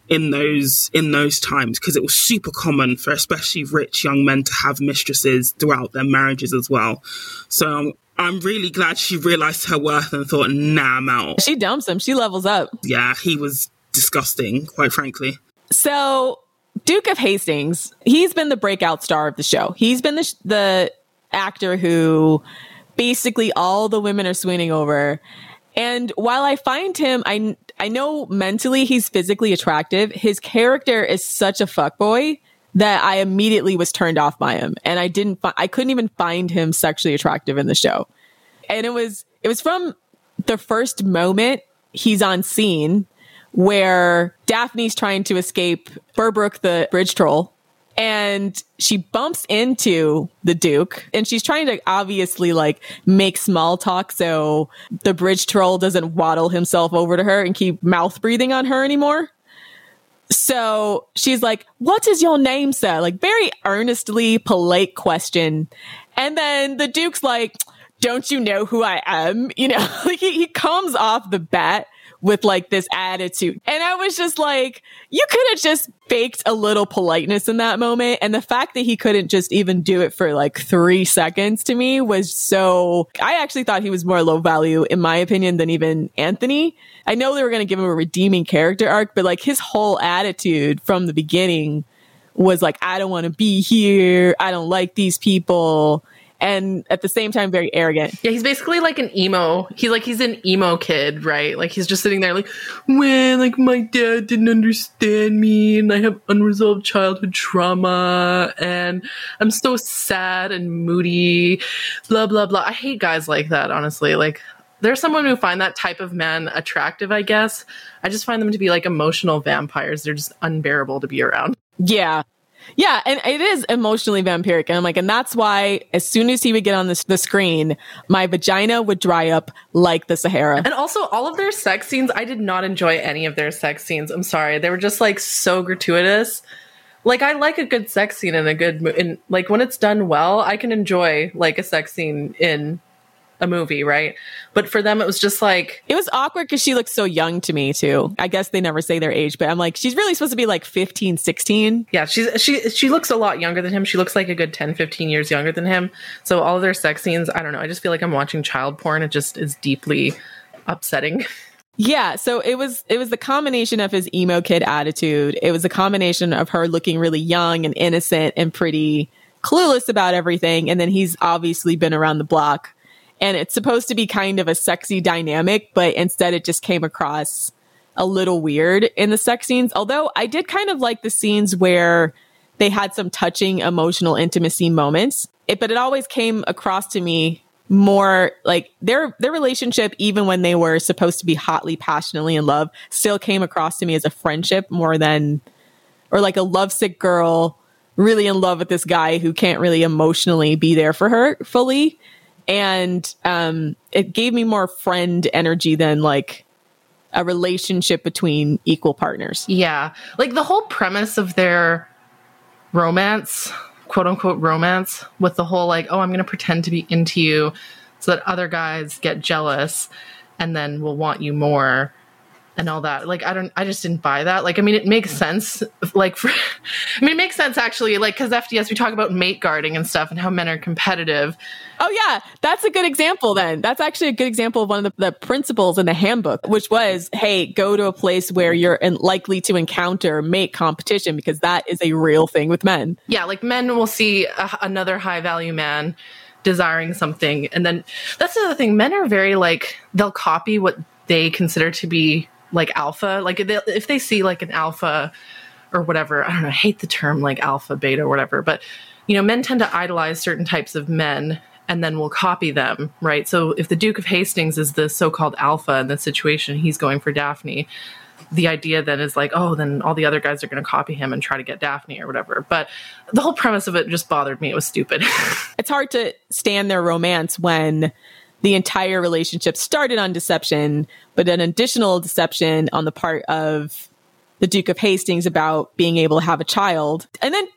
S3: in those in those times because it was super common for especially rich young men to have mistresses throughout their marriages as well. So I'm really glad she realized her worth and thought, nah, I'm out.
S1: She dumps him. She levels up.
S3: Yeah, he was disgusting, quite frankly.
S1: So, Duke of Hastings, he's been the breakout star of the show. He's been the, the actor who basically all the women are swooning over. And while I find him, I, I know mentally he's physically attractive, his character is such a fuckboy that I immediately was turned off by him. And I didn't, fi- I couldn't even find him sexually attractive in the show. And it was, it was from the first moment he's on scene where Daphne's trying to escape Berbrooke, the bridge troll. And she bumps into the Duke and she's trying to obviously like make small talk so the bridge troll doesn't waddle himself over to her and keep mouth breathing on her anymore. So she's like, What is your name, sir? Like, very earnestly polite question. And then the Duke's like, Don't you know who I am? You know, like he, he comes off the bat with like this attitude. And I was just like, you could have just faked a little politeness in that moment. And the fact that he couldn't just even do it for like three seconds to me was so, I actually thought he was more low value, in my opinion, than even Anthony. I know they were going to give him a redeeming character arc, but like his whole attitude from the beginning was like, I don't want to be here. I don't like these people and at the same time very arrogant.
S2: Yeah, he's basically like an emo. He's like he's an emo kid, right? Like he's just sitting there like, when like my dad didn't understand me and I have unresolved childhood trauma and I'm so sad and moody, blah blah blah. I hate guys like that, honestly. Like there's someone who find that type of man attractive, I guess. I just find them to be like emotional vampires. They're just unbearable to be around.
S1: Yeah. Yeah, and it is emotionally vampiric. And I'm like, and that's why as soon as he would get on the, the screen, my vagina would dry up like the Sahara.
S2: And also, all of their sex scenes, I did not enjoy any of their sex scenes. I'm sorry. They were just like so gratuitous. like I like a good sex scene in a good mo- in like when it's done well, I can enjoy like a sex scene in a movie, right? But for them, it was just like
S1: It was awkward because she looks so young to me too. I guess they never say their age, but I'm like, she's really supposed to be like 15, 16.
S2: yeah, she's she she looks a lot younger than him. She looks like a good 10, 15 years younger than him. So all of their sex scenes, I don't know. I just feel like I'm watching child porn. It just is deeply upsetting.
S1: Yeah, so it was it was the combination of his emo kid attitude. It was a combination of her looking really young and innocent and pretty clueless about everything and then he's obviously been around the block and it's supposed to be kind of a sexy dynamic, but instead it just came across a little weird in the sex scenes. Although I did kind of like the scenes where they had some touching emotional intimacy moments. It, but it always came across to me more like their their relationship even when they were supposed to be hotly passionately in love still came across to me as a friendship more than or like a lovesick girl really in love with this guy who can't really emotionally be there for her fully and um it gave me more friend energy than like a relationship between equal partners
S2: Yeah. Like the whole premise of their romance, quote unquote romance, with the whole like, oh, I'm going to pretend to be into you so that other guys get jealous and then will want you more and all that. Like, I don't, I just didn't buy that. Like, I mean, it makes sense. Like, for, I mean, it makes sense actually, like, because FDS, we talk about mate guarding and stuff and how men are competitive.
S1: Oh yeah, that's a good example then. That's actually a good example of one of the, the principles in the handbook, which was, hey, go to a place where you're in, likely to encounter mate competition because that is a real thing with men.
S2: yeah, like men will see a, another high value man desiring something. And then that's the other thing. Men are very like, they'll copy what they consider to be like alpha. Like if they, if they see like an alpha or whatever, I don't know, I hate the term like alpha, beta, or whatever, but you know, men tend to idolize certain types of men and then we'll copy them, right? So if the Duke of Hastings is the so called alpha in the situation, he's going for Daphne the idea then is like, oh, then all the other guys are going to copy him and try to get Daphne or whatever. But the whole premise of it just bothered me. It was stupid.
S1: It's hard to stand their romance when the entire relationship started on deception, but an additional deception on the part of the Duke of Hastings about being able to have a child. And then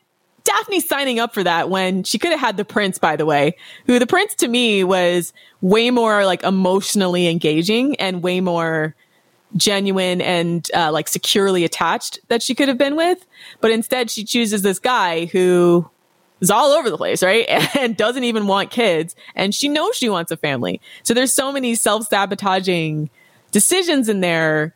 S1: Daphne signing up for that when she could have had the prince, by the way, who the prince to me was way more like emotionally engaging and way more genuine and uh, like securely attached that she could have been with. But instead, she chooses this guy who is all over the place, right? And doesn't even want kids. And she knows she wants a family. So there's so many self sabotaging decisions in there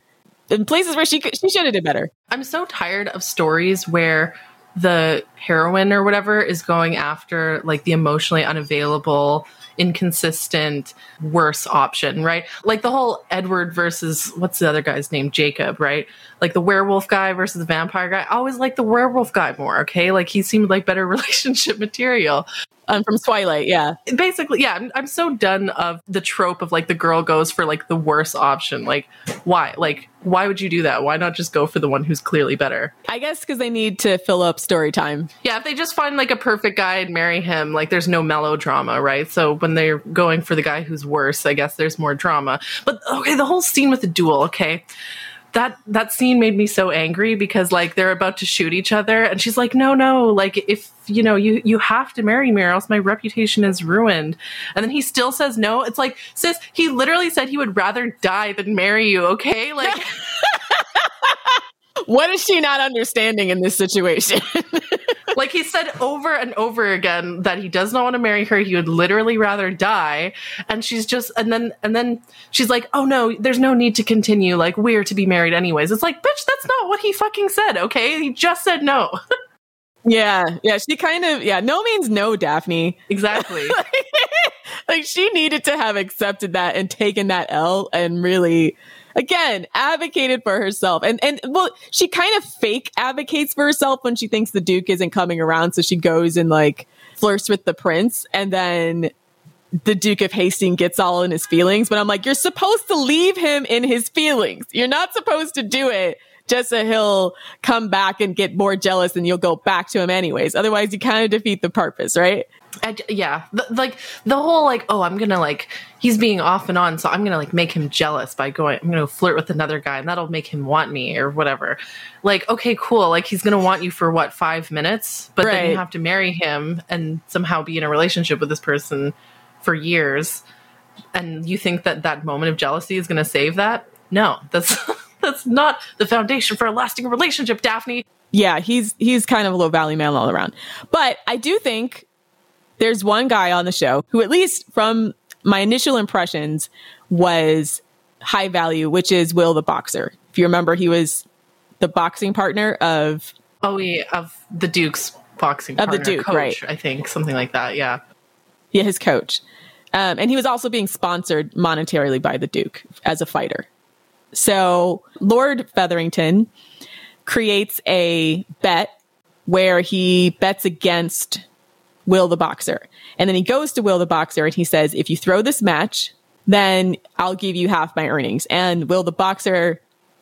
S1: in places where she could, she should have did better.
S2: I'm so tired of stories where the heroine or whatever is going after like the emotionally unavailable inconsistent worse option right like the whole edward versus what's the other guy's name jacob right like the werewolf guy versus the vampire guy. I always like the werewolf guy more okay? Like he seemed like better relationship material.
S1: Um, from Twilight, yeah.
S2: basically yeah I'm, I'm so done of the trope of like the girl goes for like the worst option. Like why? Like why would you do that? Why not just go for the one who's clearly better?
S1: I guess because they need to fill up story time.
S2: yeah if they just find like a perfect guy and marry him like there's no melodrama right? So when they're going for the guy who's worse i guess there's more drama. But okay the whole scene with the duel okay that that scene made me so angry because like they're about to shoot each other and she's like no no like if you know you you have to marry me or else my reputation is ruined. And then he still says no. It's like sis he literally said he would rather die than marry you okay? Like
S1: What is she not understanding in this situation?
S2: like he said over and over again that he does not want to marry her he would literally rather die and she's just and then and then she's like oh no there's no need to continue like we're to be married anyways it's like bitch that's not what he fucking said okay he just said no
S1: yeah, yeah. She kind of, yeah. No means no, Daphne.
S2: exactly
S1: like she needed to have accepted that and taken that L and really again advocated for herself. And and well she kind of fake advocates for herself when she thinks the duke isn't coming around. So she goes and like flirts with the prince. And then the duke of hastings gets all in his feelings. But i'm like you're supposed to leave him in his feelings. You're not supposed to do it just so he'll come back and get more jealous and you'll go back to him anyways. Otherwise, you kind of defeat the purpose, right?
S2: I, yeah, the, like the whole like, oh, I'm gonna like he's being off and on, so I'm gonna like make him jealous by going. I'm gonna flirt with another guy, and that'll make him want me or whatever. Like, okay, cool. Like he's gonna want you for what five minutes, but then you have to marry him and somehow be in a relationship with this person for years, and you think that that moment of jealousy is gonna save that? No, that's that's not the foundation for a lasting relationship, Daphne.
S1: yeah, he's he's kind of a low value man all around. But I do think there's one guy on the show who, at least from my initial impressions, was high value, which is Will the boxer. If you remember, he was the boxing partner of
S2: Oh, yeah, of the Duke's boxing
S1: Of the Duke,
S2: coach,
S1: right.
S2: I think something like that. Yeah.
S1: yeah, his coach. Um, and he was also being sponsored monetarily by the Duke as a fighter. So Lord Featherington creates a bet where he bets against Will the boxer. And then he goes to Will the boxer and he says, if you throw this match, then I'll give you half my earnings. And Will the boxer,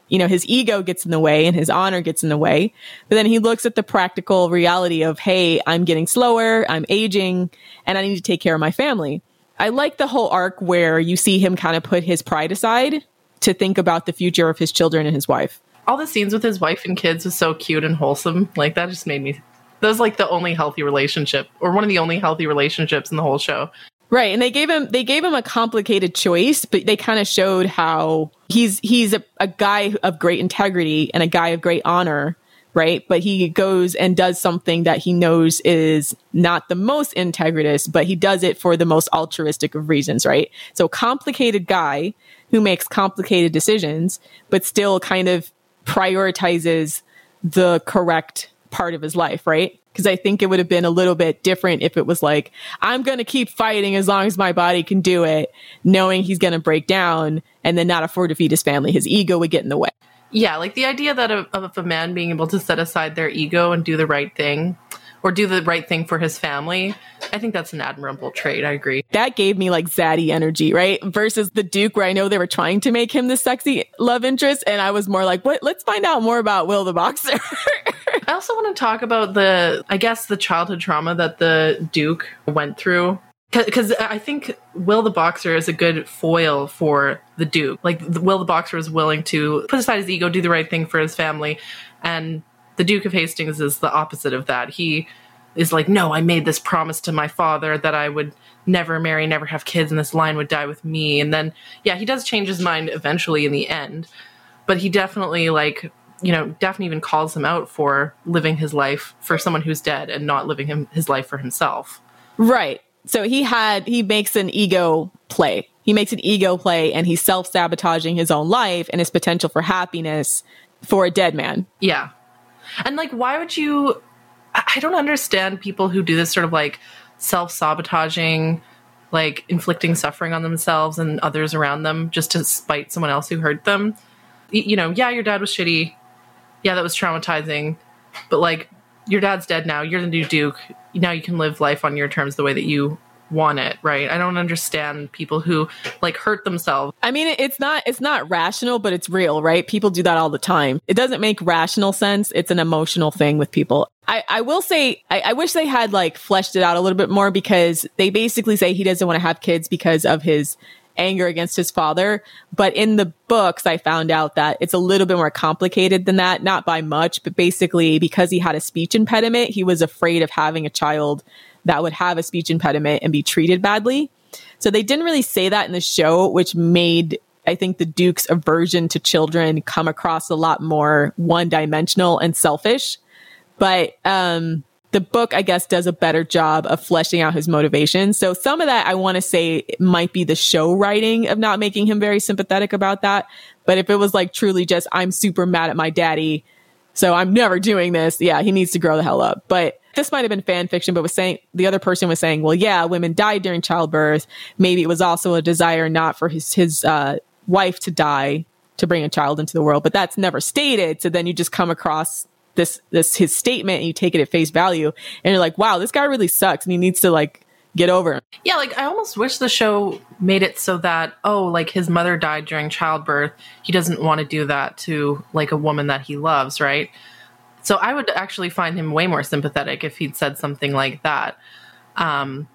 S1: you know, his ego gets in the way and his honor gets in the way. But then he looks at the practical reality of, hey, I'm getting slower, I'm aging, and I need to take care of my family. I like the whole arc where you see him kind of put his pride aside to think about the future of his children and his wife.
S2: all the scenes with his wife and kids was so cute and wholesome. Like that just made me. That was like the only healthy relationship, or one of the only healthy relationships in the whole show.
S1: Right, and they gave him they gave him a complicated choice, but they kind of showed how he's he's a, a guy of great integrity and a guy of great honor, right? But he goes and does something that he knows is not the most integritous, but he does it for the most altruistic of reasons, right? So complicated guy who makes complicated decisions, but still kind of prioritizes the correct part of his life, right? Because I think it would have been a little bit different if it was like, I'm going to keep fighting as long as my body can do it, knowing he's going to break down and then not afford to feed his family. His ego would get in the way.
S2: Yeah, like the idea that of, of a man being able to set aside their ego and do the right thing, or do the right thing for his family. I think that's an admirable trait. I agree.
S1: That gave me like zaddy energy, right? Versus the Duke, where I know they were trying to make him the sexy love interest. And I was more like, what? Let's find out more about Will the Boxer.
S2: I also want to talk about the, I guess, the childhood trauma that the Duke went through. Because I think Will the Boxer is a good foil for the Duke. Like, Will the Boxer is willing to put aside his ego, do the right thing for his family. And the Duke of Hastings is the opposite of that. He is like, no, I made this promise to my father that I would never marry, never have kids, and this line would die with me. And then, yeah, he does change his mind eventually in the end. But he definitely, like, you know, Daphne even calls him out for living his life for someone who's dead and not living him his life for himself.
S1: Right. So he had, he makes an ego play. He makes an ego play and he's self sabotaging his own life and his potential for happiness for a dead man.
S2: Yeah. And like, why would you? I don't understand people who do this sort of like self sabotaging, like inflicting suffering on themselves and others around them just to spite someone else who hurt them. You know, yeah, your dad was shitty. Yeah, that was traumatizing. But like, your dad's dead now. You're the new Duke. Now you can live life on your terms the way that you want it, right? I don't understand people who like hurt themselves.
S1: I mean, it's not, it's not rational, but it's real, right? People do that all the time. It doesn't make rational sense. It's an emotional thing with people. I, I will say, I, I wish they had like fleshed it out a little bit more because they basically say he doesn't want to have kids because of his anger against his father. But in the books, I found out that it's a little bit more complicated than that, not by much, but basically because he had a speech impediment, he was afraid of having a child that would have a speech impediment and be treated badly. So they didn't really say that in the show, which made I think the Duke's aversion to children come across a lot more one dimensional and selfish. But um, the book, I guess, does a better job of fleshing out his motivation. So some of that I want to say might be the show writing of not making him very sympathetic about that. But if it was like truly just, I'm super mad at my daddy, so I'm never doing this, yeah, he needs to grow the hell up. But this might have been fan fiction, but was saying the other person was saying, well, yeah, women died during childbirth. Maybe it was also a desire not for his his uh, wife to die to bring a child into the world, but that's never stated. So then you just come across this this his statement and you take it at face value, and you're like, wow, this guy really sucks, and he needs to like get over him.
S2: Yeah, like I almost wish the show made it so that oh, like his mother died during childbirth. He doesn't want to do that to like a woman that he loves, right? So I would actually find him way more sympathetic if he'd said something like that. Um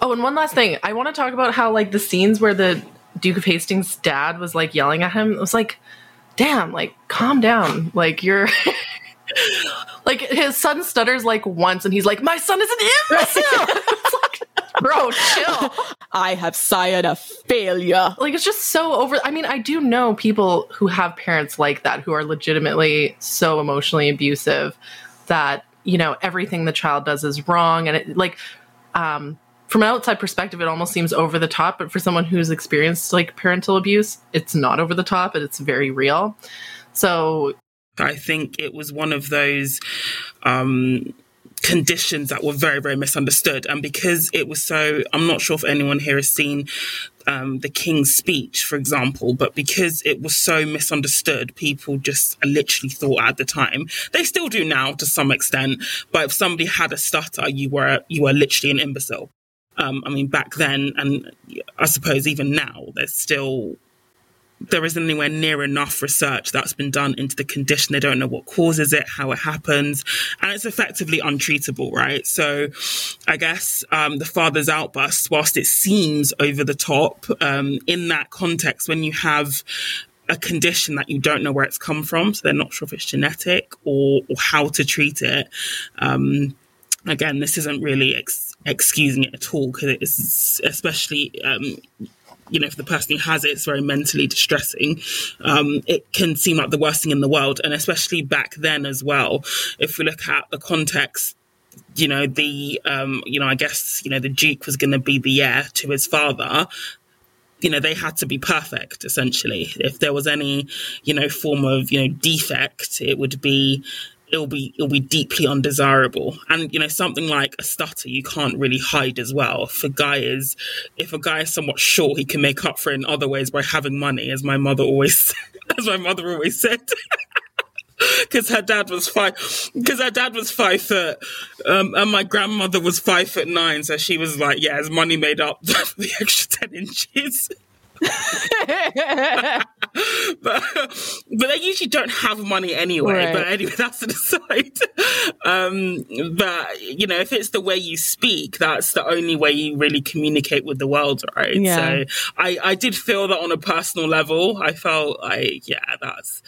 S2: Oh, and one last thing. I want to talk about how like the scenes where the Duke of Hastings' dad was like yelling at him. It was like, damn, like calm down. Like you're like his son stutters like once and he's like, My son is an imbecile. it's like, bro, chill.
S1: I have sired a failure.
S2: Like it's just so over I mean, I do know people who have parents like that who are legitimately so emotionally abusive that, you know, everything the child does is wrong and it like um from an outside perspective, it almost seems over the top, but for someone who's experienced like parental abuse, it's not over the top and it's very real. So
S3: I think it was one of those um, conditions that were very, very misunderstood. And because it was so, I'm not sure if anyone here has seen um, the King's speech, for example, but because it was so misunderstood, people just literally thought at the time, they still do now to some extent, but if somebody had a stutter, you were, you were literally an imbecile. Um, I mean, back then, and I suppose even now, there's still there isn't anywhere near enough research that's been done into the condition. They don't know what causes it, how it happens, and it's effectively untreatable, right? So, I guess um, the father's outburst, whilst it seems over the top, um, in that context, when you have a condition that you don't know where it's come from, so they're not sure if it's genetic or, or how to treat it. Um, again, this isn't really ex- excusing it at all because it's especially um, you know, for the person who has it, it's very mentally distressing. Um, it can seem like the worst thing in the world, and especially back then as well. If we look at the context, you know, the um, you know, I guess you know, the Duke was going to be the heir to his father. You know, they had to be perfect essentially. If there was any, you know, form of you know defect, it would be it'll be it'll be deeply undesirable. And you know, something like a stutter you can't really hide as well. A guy is if a guy is somewhat short, he can make up for it in other ways by having money, as my mother always as my mother always said. Because her dad was five, because her dad was five foot, um, and my grandmother was five foot nine, so she was like, "Yeah, his money made up the extra ten inches." But but they usually don't have money anyway. Right. But anyway, that's an aside. Um, but you know, if it's the way you speak, that's the only way you really communicate with the world, right? Yeah. So I I did feel that on a personal level. I felt like yeah, that's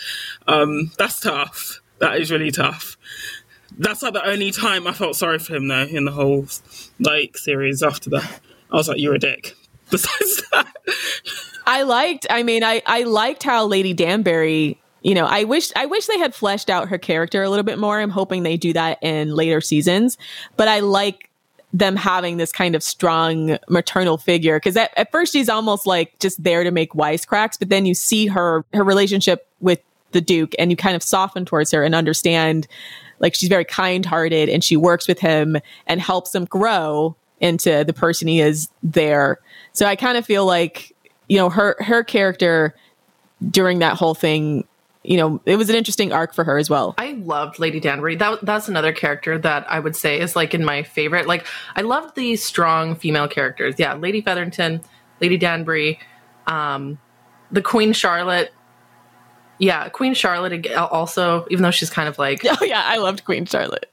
S3: um, that's tough. That is really tough. That's like the only time I felt sorry for him though in the whole like series. After that, I was like, "You're a dick." besides that.
S1: I liked, I mean, I, I liked how Lady Danbury, you know, I wish, I wish they had fleshed out her character a little bit more. I'm hoping they do that in later seasons, but I like them having this kind of strong maternal figure because at, at first she's almost like just there to make wisecracks but then you see her her relationship with the duke and you kind of soften towards her and understand like she's very kind-hearted and she works with him and helps him grow into the person he is there so I kind of feel like, you know, her her character during that whole thing, you know, it was an interesting arc for her as well.
S2: I loved Lady Danbury. That that's another character that I would say is like in my favorite. Like I loved the strong female characters. Yeah, Lady Featherington, Lady Danbury, um, the Queen Charlotte. Yeah, Queen Charlotte also, even though she's kind of like
S1: Oh yeah, I loved Queen Charlotte.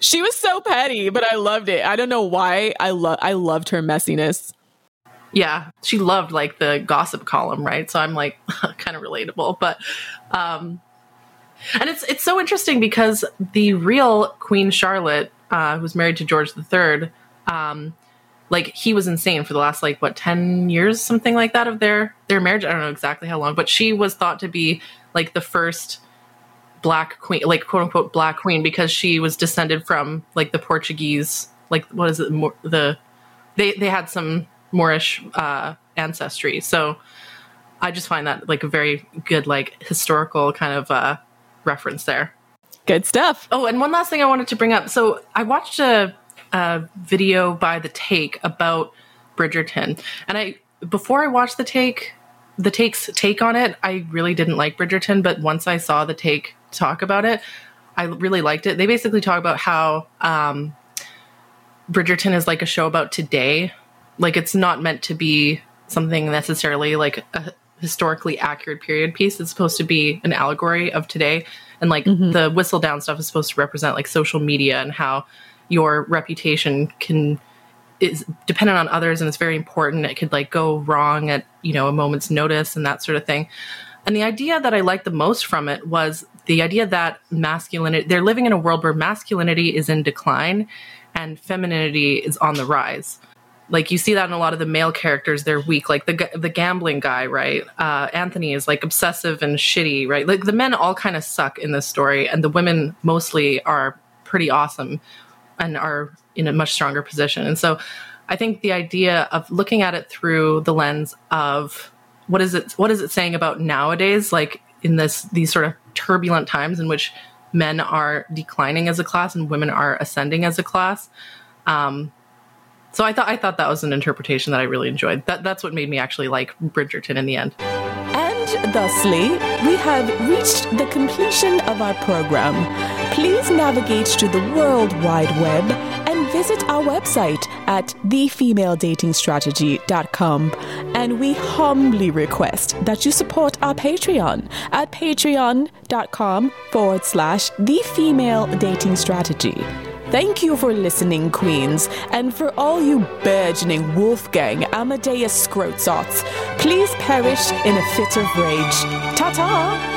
S1: She was so petty, but I loved it. I don't know why. I love I loved her messiness.
S2: Yeah, she loved like the gossip column, right? So I'm like kind of relatable, but um and it's it's so interesting because the real Queen Charlotte, uh, who's married to George III, um, like he was insane for the last like what ten years, something like that of their their marriage. I don't know exactly how long, but she was thought to be like the first black queen, like quote unquote black queen, because she was descended from like the Portuguese, like what is it, more, the they they had some Moorish uh, ancestry. So I just find that like a very good like historical kind of uh, reference there.
S1: Good stuff.
S2: Oh, and one last thing I wanted to bring up. So I watched a, a video by the Take about Bridgerton, and I before I watched the Take, the Take's take on it, I really didn't like Bridgerton. But once I saw the Take talk about it, I really liked it. They basically talk about how um, Bridgerton is like a show about today. Like it's not meant to be something necessarily like a historically accurate period piece. It's supposed to be an allegory of today. And like mm-hmm. the Whistledown stuff is supposed to represent like social media and how your reputation can is dependent on others and it's very important. It could like go wrong at, you know, a moment's notice and that sort of thing. And the idea that I liked the most from it was the idea that masculinity, they're living in a world where masculinity is in decline and femininity is on the rise. Like you see that in a lot of the male characters, they're weak. Like the the gambling guy, right? Uh, Anthony is like obsessive and shitty, right? Like the men all kind of suck in this story, and the women mostly are pretty awesome and are in a much stronger position. And so, I think the idea of looking at it through the lens of what is it what is it saying about nowadays, like in this these sort of turbulent times in which men are declining as a class and women are ascending as a class. Um, so I thought I thought that was an interpretation that I really enjoyed. That that's what made me actually like Bridgerton in the end.
S4: And thusly, we have reached the completion of our program. Please navigate to the World Wide Web and visit our website at thefemaledatingstrategy.com. And we humbly request that you support our Patreon at patreon.com forward slash the female dating strategy. Thank you for listening, Queens, and for all you burgeoning Wolfgang Amadeus Scrozots, please perish in a fit of rage. Ta ta!